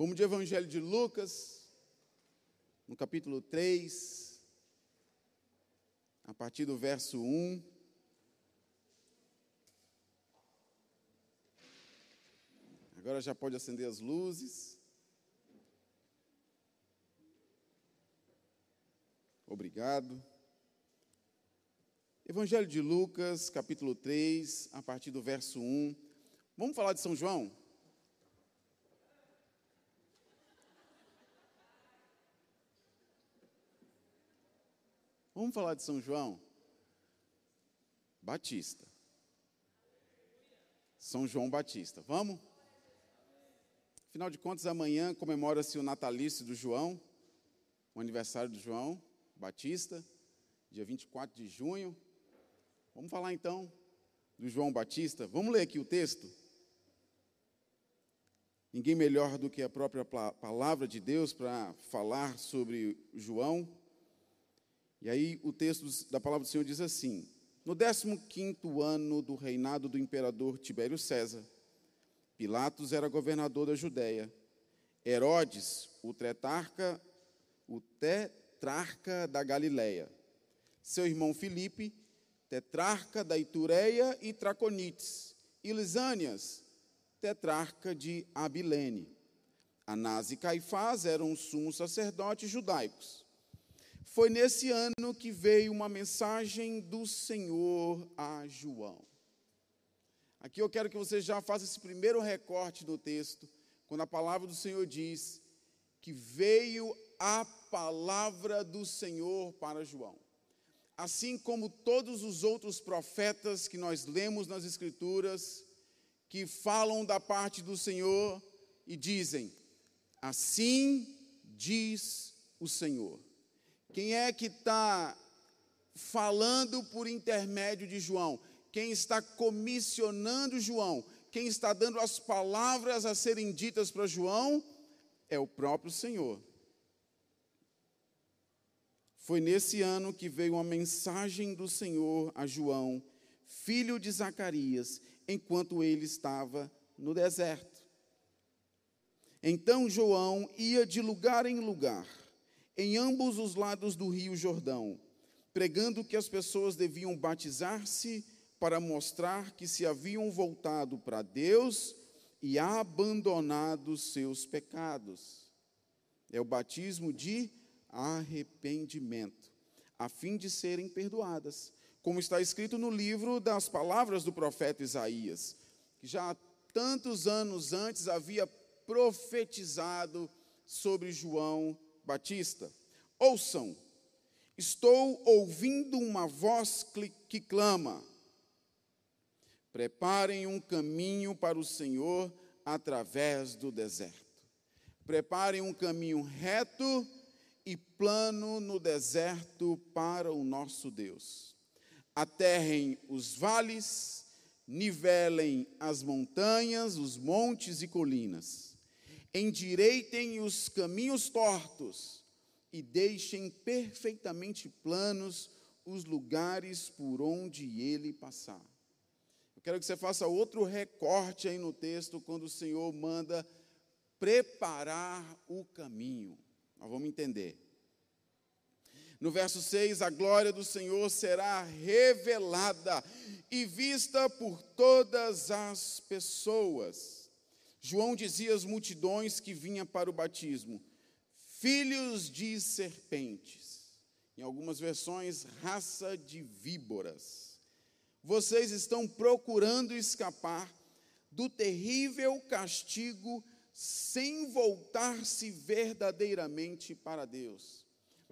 Vamos de Evangelho de Lucas, no capítulo 3, a partir do verso 1. Agora já pode acender as luzes. Obrigado. Evangelho de Lucas, capítulo 3, a partir do verso 1. Vamos falar de São João? Vamos falar de São João? Batista. São João Batista. Vamos? Afinal de contas, amanhã comemora-se o natalício do João, o aniversário do João Batista, dia 24 de junho. Vamos falar então do João Batista. Vamos ler aqui o texto? Ninguém melhor do que a própria palavra de Deus para falar sobre João. E aí o texto da palavra do Senhor diz assim: No 15 ano do reinado do imperador Tibério César, Pilatos era governador da Judéia. Herodes, o tetrarca, o tetrarca da Galileia. Seu irmão Filipe, tetrarca da Itureia e Traconites, e Lisânias, tetrarca de Abilene. Anás e Caifás eram sumos sacerdotes judaicos. Foi nesse ano que veio uma mensagem do Senhor a João. Aqui eu quero que você já faça esse primeiro recorte do texto, quando a palavra do Senhor diz que veio a palavra do Senhor para João assim como todos os outros profetas que nós lemos nas Escrituras, que falam da parte do Senhor e dizem: Assim diz o Senhor. Quem é que está falando por intermédio de João? Quem está comissionando João? Quem está dando as palavras a serem ditas para João? É o próprio Senhor. Foi nesse ano que veio uma mensagem do Senhor a João, filho de Zacarias, enquanto ele estava no deserto. Então João ia de lugar em lugar, em ambos os lados do rio Jordão, pregando que as pessoas deviam batizar-se para mostrar que se haviam voltado para Deus e abandonado seus pecados. É o batismo de arrependimento, a fim de serem perdoadas, como está escrito no livro das palavras do profeta Isaías, que já há tantos anos antes havia profetizado sobre João Batista. Ouçam, estou ouvindo uma voz que clama: preparem um caminho para o Senhor através do deserto. Preparem um caminho reto e plano no deserto para o nosso Deus. Aterrem os vales, nivelem as montanhas, os montes e colinas. Endireitem os caminhos tortos e deixem perfeitamente planos os lugares por onde ele passar. Eu quero que você faça outro recorte aí no texto, quando o Senhor manda preparar o caminho. Nós vamos entender. No verso 6, a glória do Senhor será revelada e vista por todas as pessoas. João dizia às multidões que vinham para o batismo: filhos de serpentes. Em algumas versões, raça de víboras. Vocês estão procurando escapar do terrível castigo sem voltar-se verdadeiramente para Deus.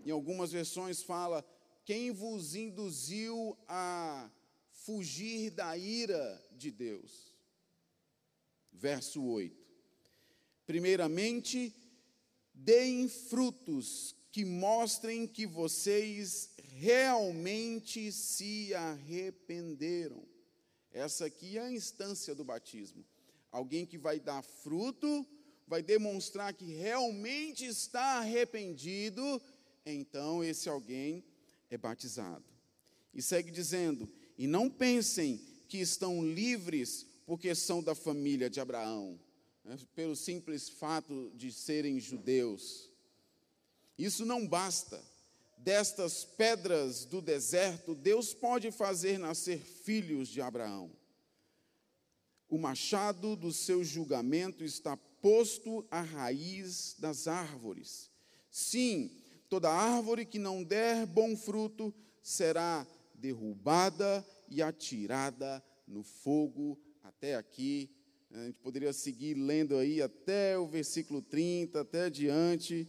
Em algumas versões fala: quem vos induziu a fugir da ira de Deus. Verso 8. Primeiramente, deem frutos que mostrem que vocês realmente se arrependeram. Essa aqui é a instância do batismo. Alguém que vai dar fruto vai demonstrar que realmente está arrependido, então esse alguém é batizado. E segue dizendo: E não pensem que estão livres porque são da família de Abraão. né, pelo simples fato de serem judeus. Isso não basta. Destas pedras do deserto, Deus pode fazer nascer filhos de Abraão. O machado do seu julgamento está posto à raiz das árvores. Sim, toda árvore que não der bom fruto será derrubada e atirada no fogo. Até aqui, a gente poderia seguir lendo aí até o versículo 30, até adiante.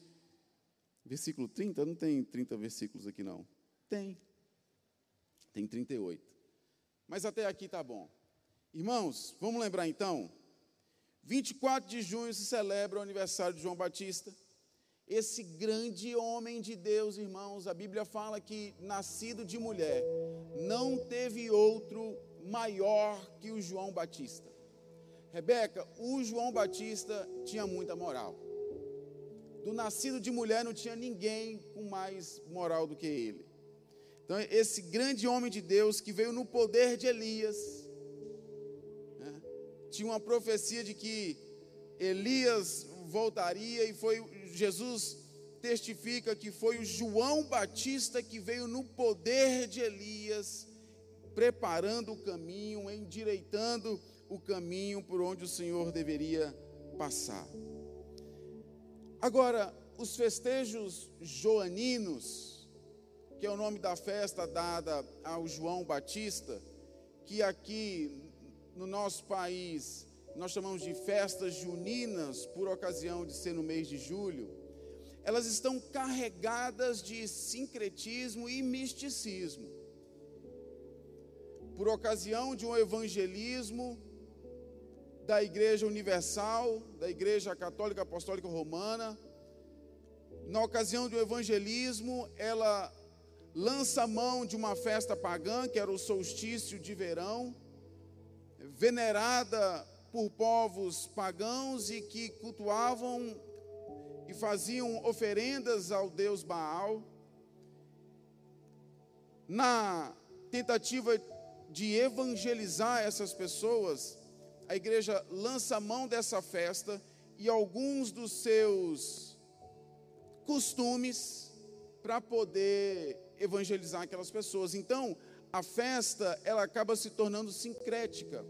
Versículo 30? Não tem 30 versículos aqui, não. Tem. Tem 38. Mas até aqui está bom. Irmãos, vamos lembrar então? 24 de junho se celebra o aniversário de João Batista. Esse grande homem de Deus, irmãos, a Bíblia fala que nascido de mulher, não teve outro maior que o João Batista. Rebeca, o João Batista tinha muita moral do nascido de mulher não tinha ninguém com mais moral do que ele. Então, esse grande homem de Deus que veio no poder de Elias, né, tinha uma profecia de que Elias voltaria e foi Jesus testifica que foi o João Batista que veio no poder de Elias, preparando o caminho, endireitando o caminho por onde o Senhor deveria passar. Agora, os festejos joaninos, que é o nome da festa dada ao João Batista, que aqui no nosso país nós chamamos de festas juninas, por ocasião de ser no mês de julho, elas estão carregadas de sincretismo e misticismo. Por ocasião de um evangelismo da Igreja Universal, da Igreja Católica Apostólica Romana. Na ocasião do evangelismo, ela lança mão de uma festa pagã, que era o solstício de verão, venerada por povos pagãos e que cultuavam e faziam oferendas ao deus Baal. Na tentativa de evangelizar essas pessoas, a igreja lança mão dessa festa e alguns dos seus costumes para poder evangelizar aquelas pessoas. Então, a festa, ela acaba se tornando sincrética.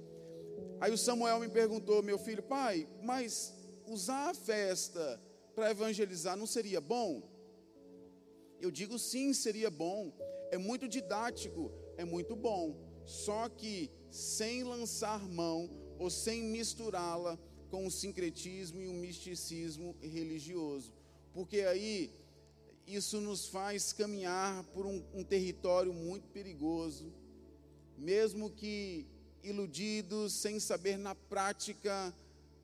Aí o Samuel me perguntou, meu filho, pai, mas usar a festa para evangelizar não seria bom? Eu digo sim, seria bom. É muito didático, é muito bom. Só que sem lançar mão ou sem misturá-la com o sincretismo e o misticismo religioso. Porque aí isso nos faz caminhar por um, um território muito perigoso, mesmo que iludidos, sem saber na prática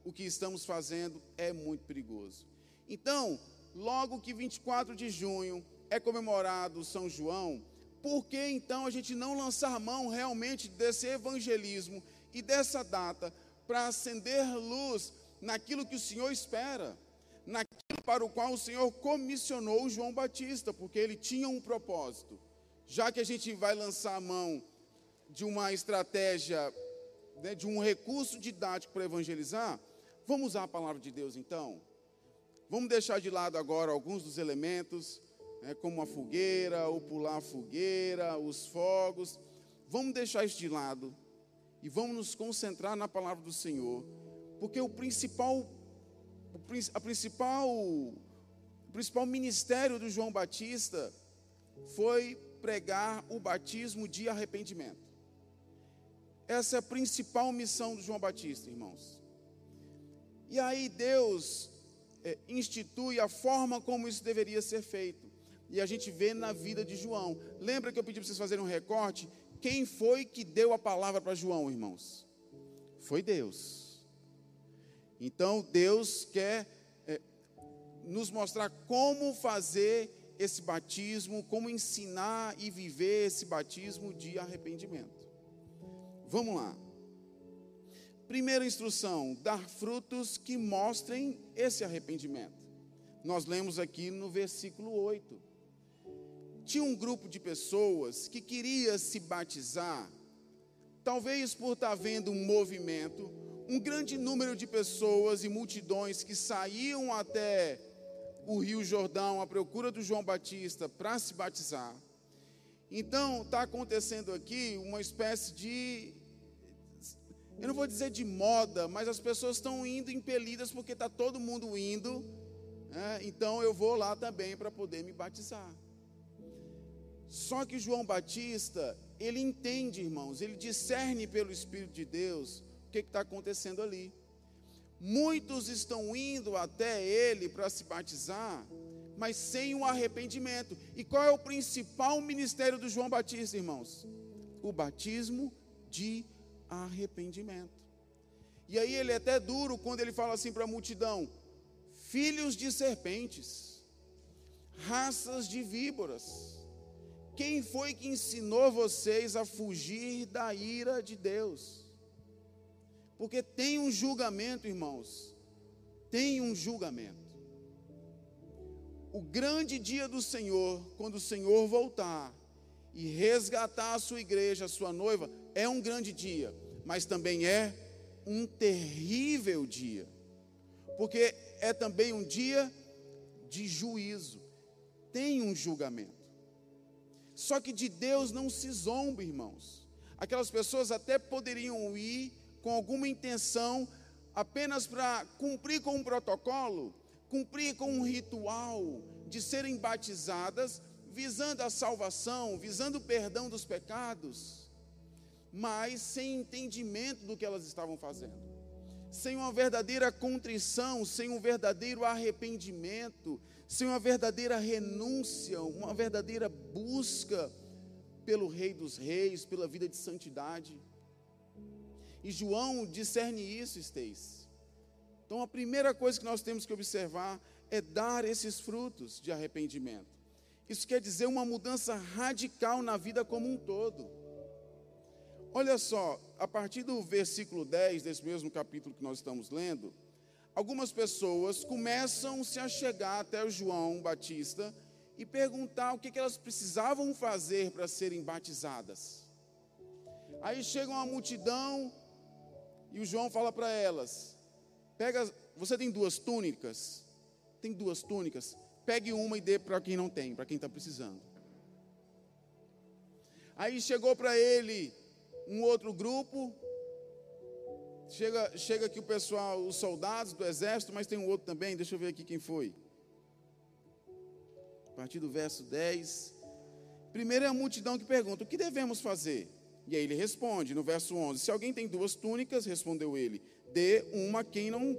o que estamos fazendo, é muito perigoso. Então, logo que 24 de junho é comemorado São João, por que então a gente não lançar mão realmente desse evangelismo e dessa data para acender luz naquilo que o Senhor espera, naquilo para o qual o Senhor comissionou João Batista, porque ele tinha um propósito. Já que a gente vai lançar a mão de uma estratégia, né, de um recurso didático para evangelizar, vamos usar a palavra de Deus então? Vamos deixar de lado agora alguns dos elementos, né, como a fogueira, o pular a fogueira, os fogos. Vamos deixar isso de lado e vamos nos concentrar na palavra do Senhor, porque o principal, a principal, o principal ministério do João Batista foi pregar o batismo de arrependimento. Essa é a principal missão do João Batista, irmãos. E aí Deus é, institui a forma como isso deveria ser feito. E a gente vê na vida de João. Lembra que eu pedi para vocês fazerem um recorte? Quem foi que deu a palavra para João, irmãos? Foi Deus. Então Deus quer é, nos mostrar como fazer esse batismo, como ensinar e viver esse batismo de arrependimento. Vamos lá. Primeira instrução: dar frutos que mostrem esse arrependimento. Nós lemos aqui no versículo 8 tinha um grupo de pessoas que queria se batizar, talvez por estar vendo um movimento, um grande número de pessoas e multidões que saíam até o Rio Jordão à procura do João Batista para se batizar. Então, está acontecendo aqui uma espécie de. Eu não vou dizer de moda, mas as pessoas estão indo impelidas porque está todo mundo indo. Né? Então, eu vou lá também para poder me batizar. Só que João Batista, ele entende, irmãos, ele discerne pelo Espírito de Deus o que está acontecendo ali. Muitos estão indo até ele para se batizar, mas sem um arrependimento. E qual é o principal ministério do João Batista, irmãos? O batismo de arrependimento. E aí ele é até duro quando ele fala assim para a multidão: filhos de serpentes, raças de víboras. Quem foi que ensinou vocês a fugir da ira de Deus? Porque tem um julgamento, irmãos. Tem um julgamento. O grande dia do Senhor, quando o Senhor voltar e resgatar a sua igreja, a sua noiva, é um grande dia, mas também é um terrível dia. Porque é também um dia de juízo. Tem um julgamento. Só que de Deus não se zomba, irmãos. Aquelas pessoas até poderiam ir com alguma intenção apenas para cumprir com um protocolo, cumprir com um ritual de serem batizadas, visando a salvação, visando o perdão dos pecados, mas sem entendimento do que elas estavam fazendo, sem uma verdadeira contrição, sem um verdadeiro arrependimento, sem uma verdadeira renúncia, uma verdadeira busca pelo Rei dos Reis, pela vida de santidade. E João discerne isso, Esteis. Então a primeira coisa que nós temos que observar é dar esses frutos de arrependimento. Isso quer dizer uma mudança radical na vida como um todo. Olha só, a partir do versículo 10 desse mesmo capítulo que nós estamos lendo, algumas pessoas começam -se a chegar até o João Batista e perguntar o que, que elas precisavam fazer para serem batizadas. Aí chega uma multidão e o João fala para elas: pega, você tem duas túnicas? Tem duas túnicas? Pegue uma e dê para quem não tem, para quem está precisando. Aí chegou para ele um outro grupo. Chega, chega aqui o pessoal, os soldados do exército, mas tem um outro também. Deixa eu ver aqui quem foi. A partir do verso 10. Primeiro é a multidão que pergunta: o que devemos fazer? E aí ele responde no verso 11: Se alguém tem duas túnicas, respondeu ele, dê uma a quem não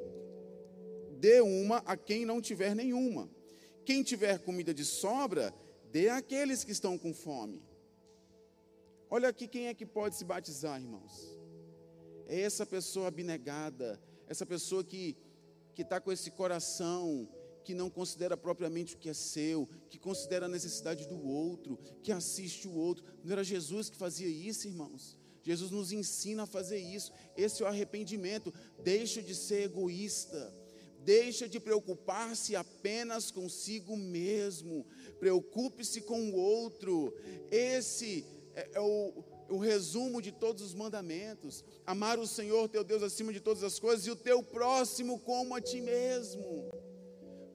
dê uma a quem não tiver nenhuma. Quem tiver comida de sobra, dê àqueles que estão com fome. Olha aqui quem é que pode se batizar, irmãos. É essa pessoa abnegada, essa pessoa que que está com esse coração que não considera propriamente o que é seu, que considera a necessidade do outro, que assiste o outro. Não era Jesus que fazia isso, irmãos? Jesus nos ensina a fazer isso. Esse é o arrependimento. Deixa de ser egoísta. Deixa de preocupar-se apenas consigo mesmo. Preocupe-se com o outro. Esse é, é o, o resumo de todos os mandamentos. Amar o Senhor teu Deus acima de todas as coisas e o teu próximo como a ti mesmo.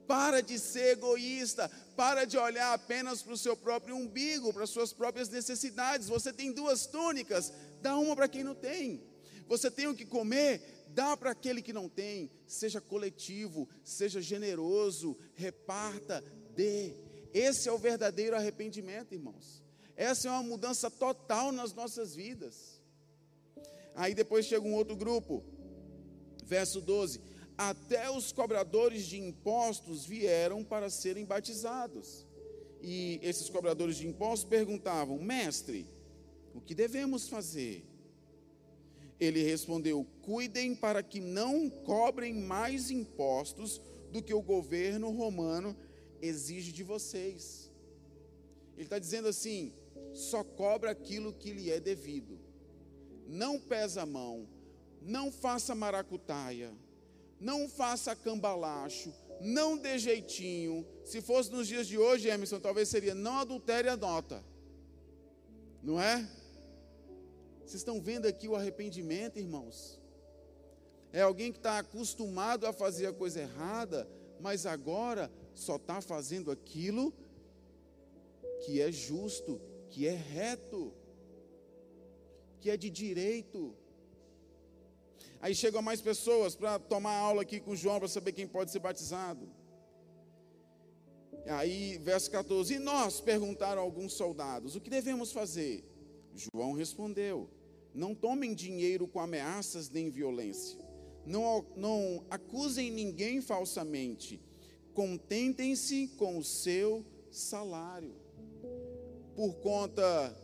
Para de ser egoísta, para de olhar apenas para o seu próprio umbigo, para as suas próprias necessidades. Você tem duas túnicas, dá uma para quem não tem. Você tem o que comer, dá para aquele que não tem. Seja coletivo, seja generoso, reparta, dê. Esse é o verdadeiro arrependimento, irmãos. Essa é uma mudança total nas nossas vidas. Aí depois chega um outro grupo, verso 12: até os cobradores de impostos vieram para serem batizados. E esses cobradores de impostos perguntavam: Mestre, o que devemos fazer? Ele respondeu: Cuidem para que não cobrem mais impostos do que o governo romano exige de vocês. Ele está dizendo assim: só cobra aquilo que lhe é devido. Não pesa a mão, não faça maracutaia não faça cambalacho, não dê jeitinho. Se fosse nos dias de hoje, Emerson, talvez seria não adultere a nota. Não é? Vocês estão vendo aqui o arrependimento, irmãos? É alguém que está acostumado a fazer a coisa errada, mas agora só está fazendo aquilo que é justo, que é reto, que é de direito. Aí chegam mais pessoas para tomar aula aqui com João para saber quem pode ser batizado. Aí, verso 14: E nós perguntaram a alguns soldados: O que devemos fazer? João respondeu: Não tomem dinheiro com ameaças nem violência. Não, não acusem ninguém falsamente. Contentem-se com o seu salário. Por conta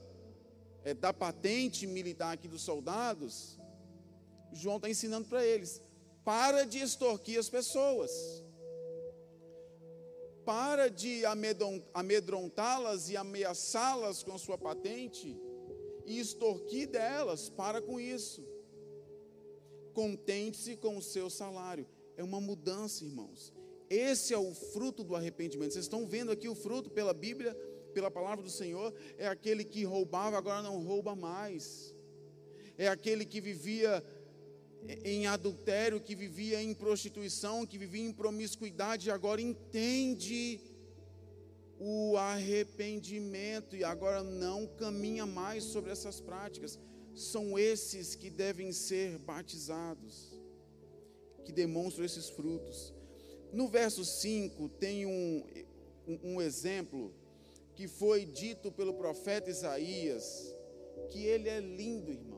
é, da patente militar aqui dos soldados, João está ensinando para eles: para de extorquir as pessoas para de amedrontá-las e ameaçá-las com sua patente e extorquir delas, para com isso. Contente-se com o seu salário. É uma mudança, irmãos. Esse é o fruto do arrependimento. Vocês estão vendo aqui o fruto pela Bíblia, pela palavra do Senhor. É aquele que roubava, agora não rouba mais. É aquele que vivia em adultério, que vivia em prostituição, que vivia em promiscuidade, agora entende o arrependimento e agora não caminha mais sobre essas práticas. São esses que devem ser batizados, que demonstram esses frutos. No verso 5 tem um, um, um exemplo que foi dito pelo profeta Isaías, que ele é lindo, irmão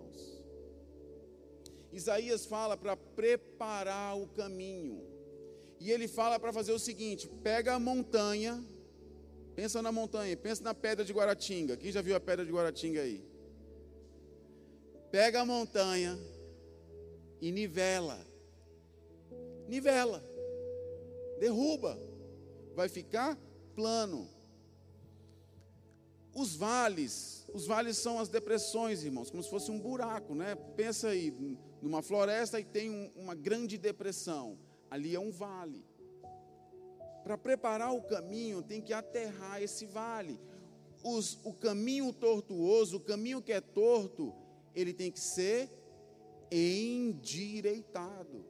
Isaías fala para preparar o caminho. E ele fala para fazer o seguinte: pega a montanha, pensa na montanha, pensa na pedra de Guaratinga. Quem já viu a pedra de Guaratinga aí? Pega a montanha e nivela. Nivela. Derruba. Vai ficar plano. Os vales, os vales são as depressões, irmãos, como se fosse um buraco, né? Pensa aí, numa floresta e tem um, uma grande depressão. Ali é um vale. Para preparar o caminho, tem que aterrar esse vale. Os, o caminho tortuoso, o caminho que é torto, ele tem que ser endireitado.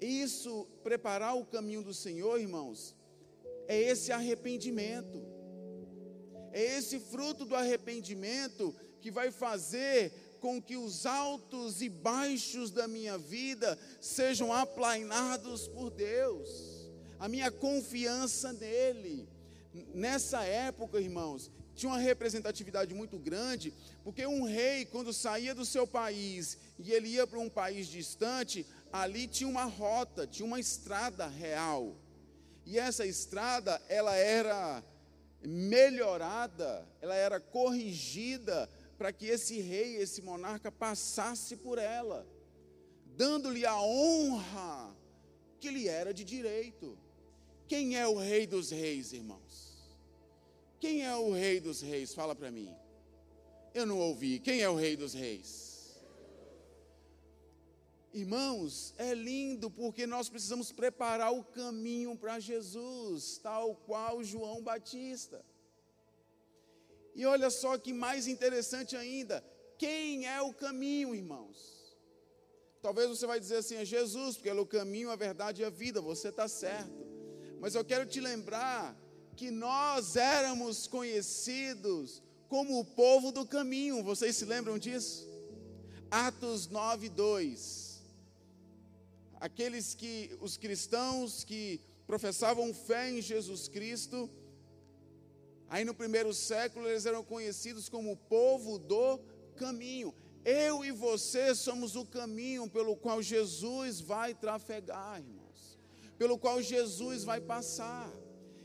Isso, preparar o caminho do Senhor, irmãos, é esse arrependimento. É esse fruto do arrependimento que vai fazer com que os altos e baixos da minha vida sejam aplainados por Deus, a minha confiança nele. Nessa época, irmãos, tinha uma representatividade muito grande, porque um rei, quando saía do seu país e ele ia para um país distante, ali tinha uma rota, tinha uma estrada real. E essa estrada, ela era melhorada, ela era corrigida para que esse rei, esse monarca passasse por ela, dando-lhe a honra que lhe era de direito. Quem é o rei dos reis, irmãos? Quem é o rei dos reis? Fala para mim. Eu não ouvi. Quem é o rei dos reis? Irmãos, é lindo porque nós precisamos preparar o caminho para Jesus, tal qual João Batista. E olha só que mais interessante ainda: quem é o caminho, irmãos? Talvez você vai dizer assim: é Jesus, porque ele é o caminho, a verdade e a vida, você está certo. Mas eu quero te lembrar que nós éramos conhecidos como o povo do caminho, vocês se lembram disso? Atos 9, 2. Aqueles que, os cristãos que professavam fé em Jesus Cristo, Aí no primeiro século eles eram conhecidos como o povo do caminho. Eu e você somos o caminho pelo qual Jesus vai trafegar, irmãos. Pelo qual Jesus vai passar.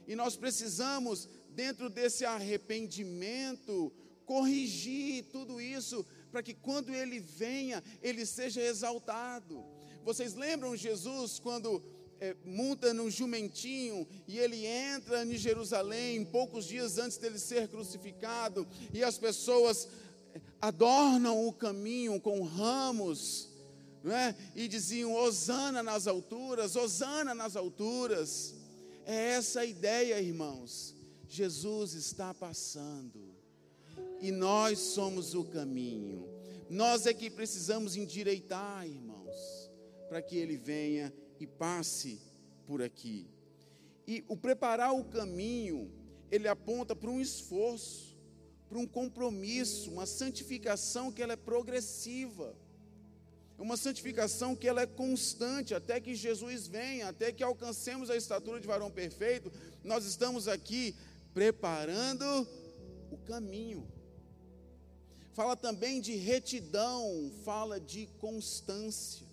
E nós precisamos, dentro desse arrependimento, corrigir tudo isso, para que quando ele venha, ele seja exaltado. Vocês lembram Jesus quando é, monta num jumentinho e ele entra em Jerusalém poucos dias antes dele ser crucificado e as pessoas é, adornam o caminho com ramos né? e diziam Hosana nas alturas, Hosana nas alturas. É essa a ideia, irmãos. Jesus está passando e nós somos o caminho. Nós é que precisamos endireitar, irmãos para que ele venha e passe por aqui. E o preparar o caminho, ele aponta para um esforço, para um compromisso, uma santificação que ela é progressiva. Uma santificação que ela é constante até que Jesus venha, até que alcancemos a estatura de varão perfeito. Nós estamos aqui preparando o caminho. Fala também de retidão, fala de constância.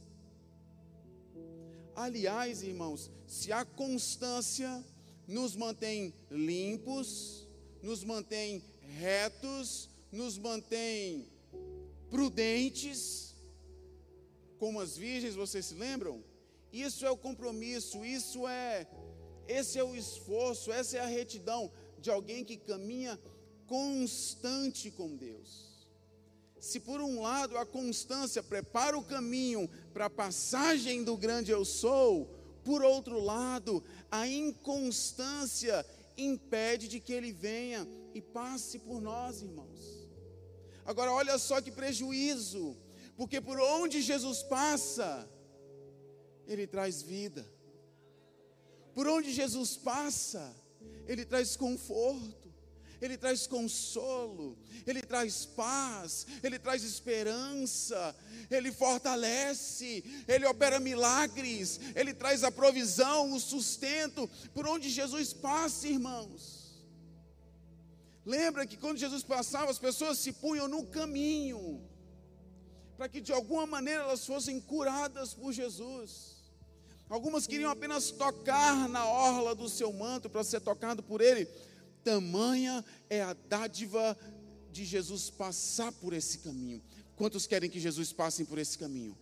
Aliás, irmãos, se a constância nos mantém limpos, nos mantém retos, nos mantém prudentes, como as virgens, vocês se lembram? Isso é o compromisso, isso é esse é o esforço, essa é a retidão de alguém que caminha constante com Deus. Se por um lado a constância prepara o caminho para a passagem do grande eu sou, por outro lado, a inconstância impede de que ele venha e passe por nós, irmãos. Agora olha só que prejuízo, porque por onde Jesus passa, ele traz vida. Por onde Jesus passa, ele traz conforto ele traz consolo, ele traz paz, ele traz esperança, ele fortalece, ele opera milagres, ele traz a provisão, o sustento, por onde Jesus passa, irmãos. Lembra que quando Jesus passava, as pessoas se punham no caminho, para que de alguma maneira elas fossem curadas por Jesus. Algumas queriam apenas tocar na orla do seu manto para ser tocado por ele, Tamanha é a dádiva de Jesus passar por esse caminho. Quantos querem que Jesus passe por esse caminho?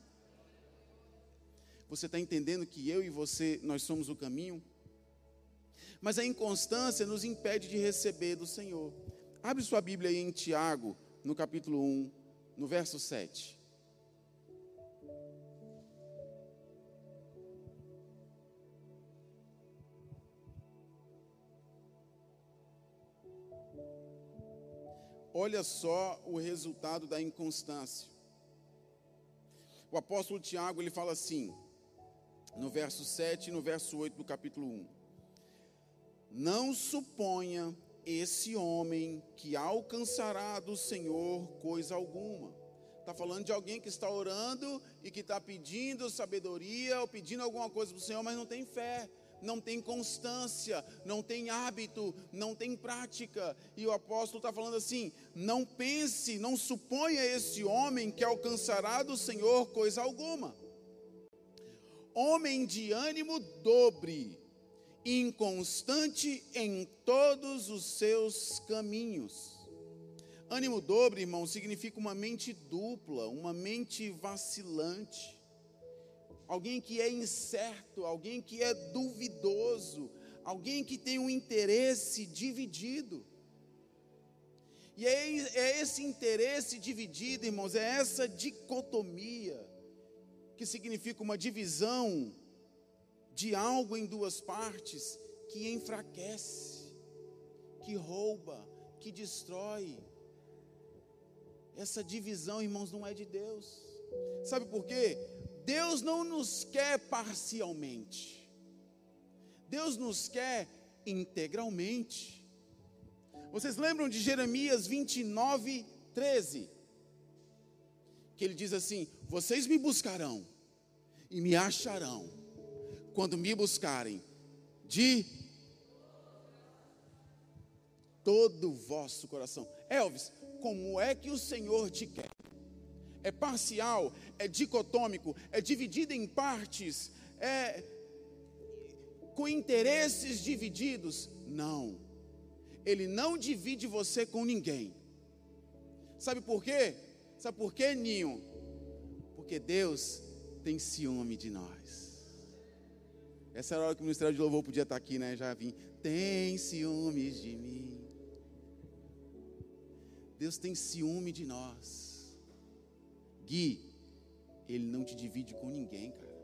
Você está entendendo que eu e você, nós somos o caminho? Mas a inconstância nos impede de receber do Senhor. Abre sua Bíblia aí em Tiago, no capítulo 1, no verso 7. Olha só o resultado da inconstância. O apóstolo Tiago, ele fala assim, no verso 7 e no verso 8 do capítulo 1. Não suponha esse homem que alcançará do Senhor coisa alguma. Está falando de alguém que está orando e que está pedindo sabedoria ou pedindo alguma coisa para o Senhor, mas não tem fé não tem constância, não tem hábito, não tem prática. E o apóstolo está falando assim: não pense, não suponha esse homem que alcançará do Senhor coisa alguma. Homem de ânimo dobre, inconstante em todos os seus caminhos. Ânimo dobre, irmão, significa uma mente dupla, uma mente vacilante alguém que é incerto, alguém que é duvidoso, alguém que tem um interesse dividido. E é, é esse interesse dividido, irmãos, é essa dicotomia, que significa uma divisão de algo em duas partes, que enfraquece, que rouba, que destrói. Essa divisão, irmãos, não é de Deus. Sabe por quê? Deus não nos quer parcialmente. Deus nos quer integralmente. Vocês lembram de Jeremias 29, 13? Que ele diz assim: Vocês me buscarão e me acharão, quando me buscarem de todo o vosso coração. Elvis, como é que o Senhor te quer? É parcial, é dicotômico, é dividido em partes, é com interesses divididos. Não. Ele não divide você com ninguém. Sabe por quê? Sabe por quê, Ninho? Porque Deus tem ciúme de nós. Essa era a hora que o Ministério de Louvor podia estar aqui, né? Já vim. Tem ciúmes de mim. Deus tem ciúme de nós. Gui, ele não te divide com ninguém, cara.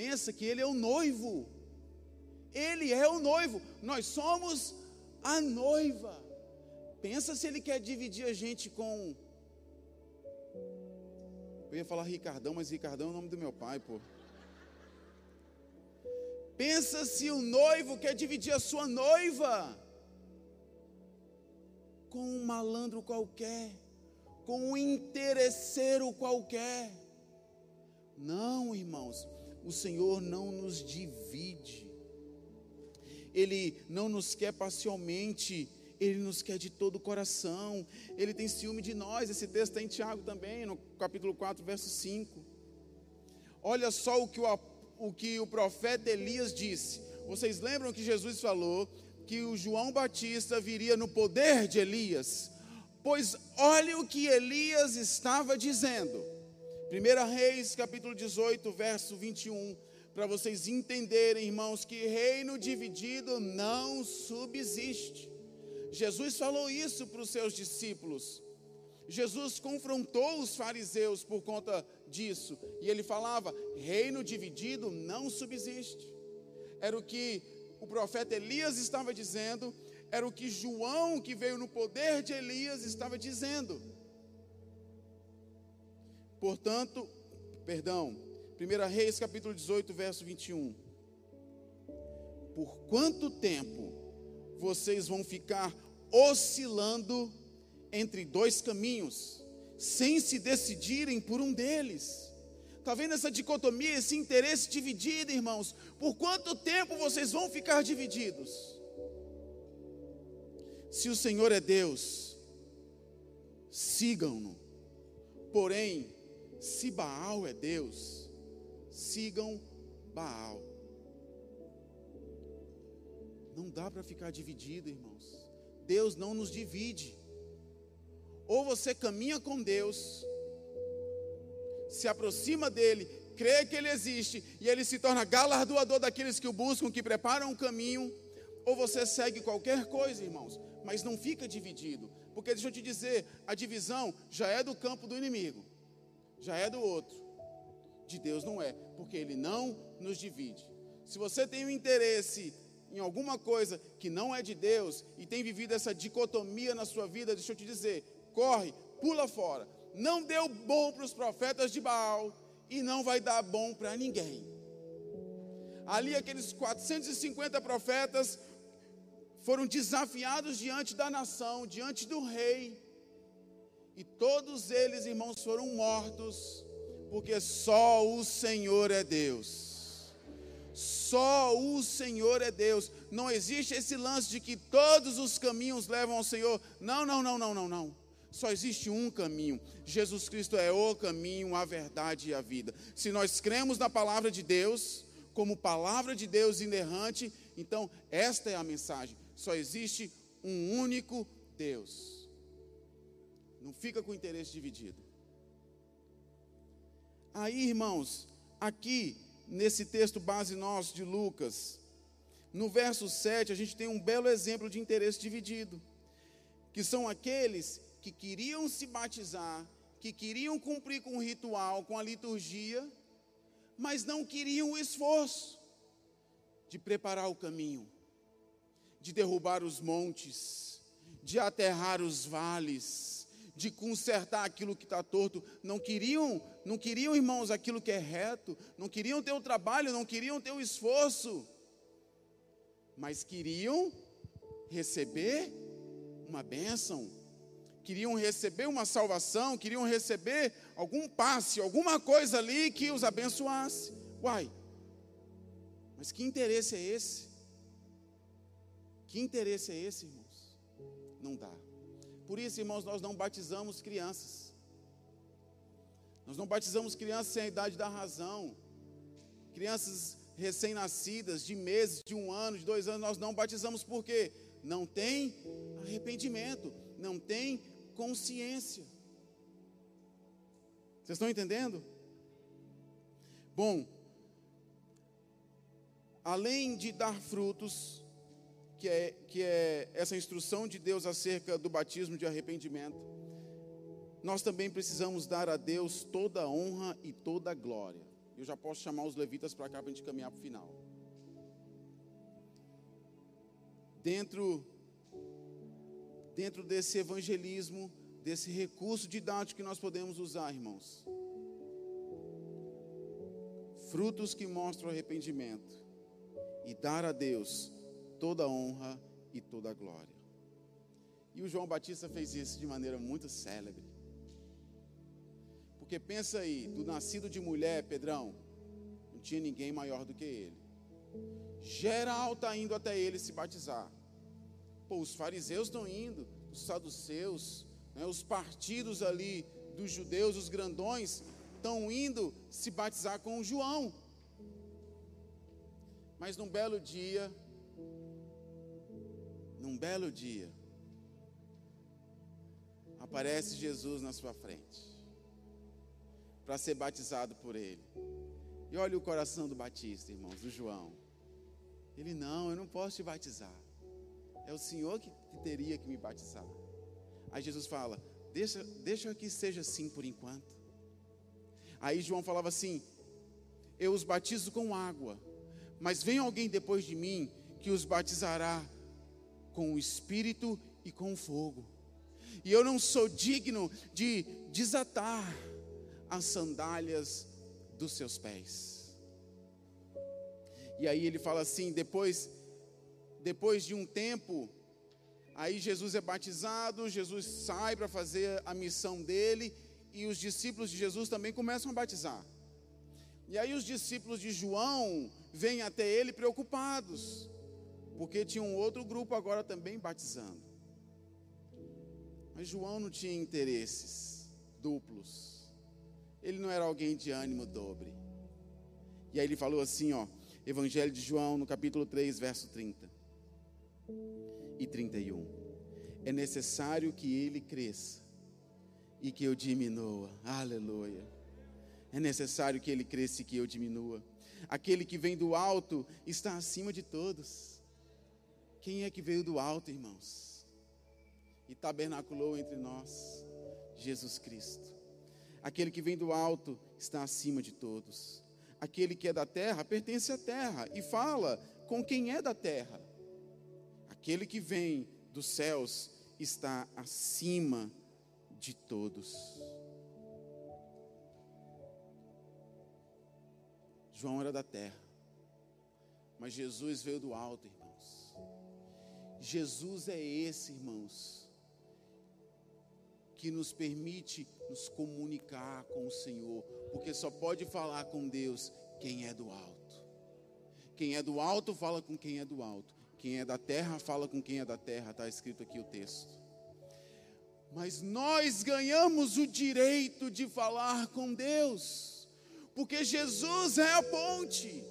Pensa que ele é o noivo. Ele é o noivo. Nós somos a noiva. Pensa se ele quer dividir a gente com Eu ia falar Ricardão, mas Ricardão é o nome do meu pai, pô. Pensa se o noivo quer dividir a sua noiva com um malandro qualquer, com um interesseiro qualquer. Não, irmãos, o Senhor não nos divide. Ele não nos quer parcialmente, Ele nos quer de todo o coração. Ele tem ciúme de nós. Esse texto está em Tiago também, no capítulo 4, verso 5. Olha só o que o, o que o profeta Elias disse. Vocês lembram que Jesus falou que o João Batista viria no poder de Elias? Pois olhe o que Elias estava dizendo. 1 Reis, capítulo 18, verso 21 para vocês entenderem, irmãos, que reino dividido não subsiste. Jesus falou isso para os seus discípulos. Jesus confrontou os fariseus por conta disso, e ele falava: reino dividido não subsiste. Era o que o profeta Elias estava dizendo, era o que João, que veio no poder de Elias, estava dizendo. Portanto, perdão, 1 Reis capítulo 18, verso 21. Por quanto tempo vocês vão ficar oscilando entre dois caminhos, sem se decidirem por um deles? Está vendo essa dicotomia, esse interesse dividido, irmãos? Por quanto tempo vocês vão ficar divididos? Se o Senhor é Deus, sigam-no. Porém, se Baal é Deus, sigam Baal. Não dá para ficar dividido, irmãos. Deus não nos divide. Ou você caminha com Deus, se aproxima dele, crê que ele existe e ele se torna galardoador daqueles que o buscam, que preparam o caminho, ou você segue qualquer coisa, irmãos, mas não fica dividido, porque deixa eu te dizer, a divisão já é do campo do inimigo, já é do outro de Deus não é, porque Ele não nos divide. Se você tem um interesse em alguma coisa que não é de Deus e tem vivido essa dicotomia na sua vida, deixa eu te dizer: corre, pula fora. Não deu bom para os profetas de Baal e não vai dar bom para ninguém. Ali, aqueles 450 profetas foram desafiados diante da nação, diante do rei, e todos eles, irmãos, foram mortos porque só o Senhor é Deus. Só o Senhor é Deus. Não existe esse lance de que todos os caminhos levam ao Senhor. Não, não, não, não, não, não. Só existe um caminho. Jesus Cristo é o caminho, a verdade e a vida. Se nós cremos na palavra de Deus, como palavra de Deus inerrante, então esta é a mensagem. Só existe um único Deus. Não fica com o interesse dividido. Aí, irmãos, aqui nesse texto base nosso de Lucas, no verso 7, a gente tem um belo exemplo de interesse dividido, que são aqueles que queriam se batizar, que queriam cumprir com o ritual, com a liturgia, mas não queriam o esforço de preparar o caminho, de derrubar os montes, de aterrar os vales, de consertar aquilo que está torto. Não queriam, não queriam, irmãos, aquilo que é reto, não queriam ter o trabalho, não queriam ter o esforço, mas queriam receber uma bênção, queriam receber uma salvação, queriam receber algum passe, alguma coisa ali que os abençoasse. Uai, mas que interesse é esse? Que interesse é esse, irmãos? Não dá. Por isso, irmãos, nós não batizamos crianças. Nós não batizamos crianças sem a idade da razão. Crianças recém-nascidas, de meses, de um ano, de dois anos, nós não batizamos porque não tem arrependimento, não tem consciência. Vocês estão entendendo? Bom, além de dar frutos, que é, que é essa instrução de Deus acerca do batismo de arrependimento, nós também precisamos dar a Deus toda a honra e toda a glória. Eu já posso chamar os levitas para cá para a gente caminhar para o final. Dentro, dentro desse evangelismo, desse recurso didático que nós podemos usar, irmãos, frutos que mostram arrependimento e dar a Deus toda a honra e toda a glória. E o João Batista fez isso de maneira muito célebre. Porque pensa aí, do nascido de mulher, Pedrão, não tinha ninguém maior do que ele. Geral está indo até ele se batizar. Pô, os fariseus estão indo, os saduceus, né, os partidos ali dos judeus, os grandões, estão indo se batizar com o João. Mas num belo dia, num belo dia, aparece Jesus na sua frente, para ser batizado por ele. E olha o coração do Batista, irmãos, do João. Ele, não, eu não posso te batizar. É o Senhor que, teria que me batizar. Aí Jesus fala: deixa, deixa que seja assim por enquanto. Aí João falava assim: Eu os batizo com água, mas vem alguém depois de mim que os batizará com o Espírito e com o fogo. E eu não sou digno de desatar as sandálias dos seus pés. E aí ele fala assim: depois, depois de um tempo, aí Jesus é batizado, Jesus sai para fazer a missão dele, e os discípulos de Jesus também começam a batizar. E aí os discípulos de João vêm até ele preocupados, porque tinha um outro grupo agora também batizando. Mas João não tinha interesses duplos. Ele não era alguém de ânimo dobre. E aí ele falou assim, ó, Evangelho de João, no capítulo 3, verso 30 e 31. É necessário que ele cresça e que eu diminua. Aleluia. É necessário que ele cresça e que eu diminua. Aquele que vem do alto está acima de todos. Quem é que veio do alto, irmãos? E tabernaculou entre nós? Jesus Cristo. Aquele que vem do alto está acima de todos. Aquele que é da terra pertence à terra e fala com quem é da terra. Aquele que vem dos céus está acima de todos. João era da terra, mas Jesus veio do alto, irmãos. Jesus é esse, irmãos, que nos permite nos comunicar com o Senhor, porque só pode falar com Deus quem é do alto. Quem é do alto fala com quem é do alto. Quem é da terra fala com quem é da terra, está escrito aqui o texto. Mas nós ganhamos o direito de falar com Deus, porque Jesus é a ponte.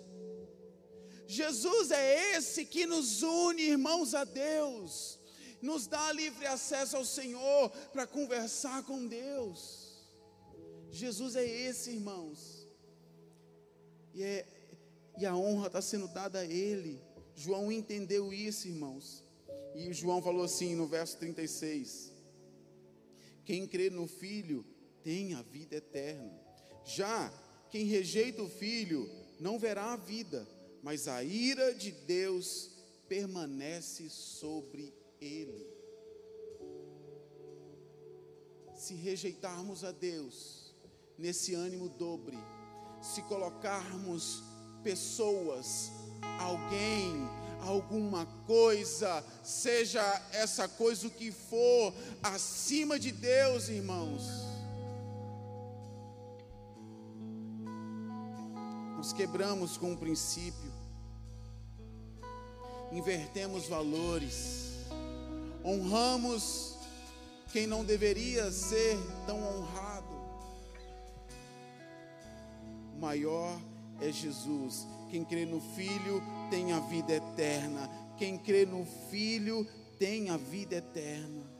Jesus é esse que nos une, irmãos, a Deus, nos dá livre acesso ao Senhor para conversar com Deus. Jesus é esse, irmãos, e, é, e a honra está sendo dada a Ele. João entendeu isso, irmãos, e João falou assim no verso 36. Quem crê no Filho tem a vida eterna. Já quem rejeita o Filho não verá a vida, mas a ira de Deus permanece sobre ele. Se rejeitarmos a Deus, nesse ânimo dobre, se colocarmos pessoas, alguém, alguma coisa, seja essa coisa o que for, acima de Deus, irmãos. Nos quebramos com o princípio, invertemos valores, honramos quem não deveria ser tão honrado. O maior é Jesus. Quem crê no Filho tem a vida eterna. Quem crê no Filho tem a vida eterna.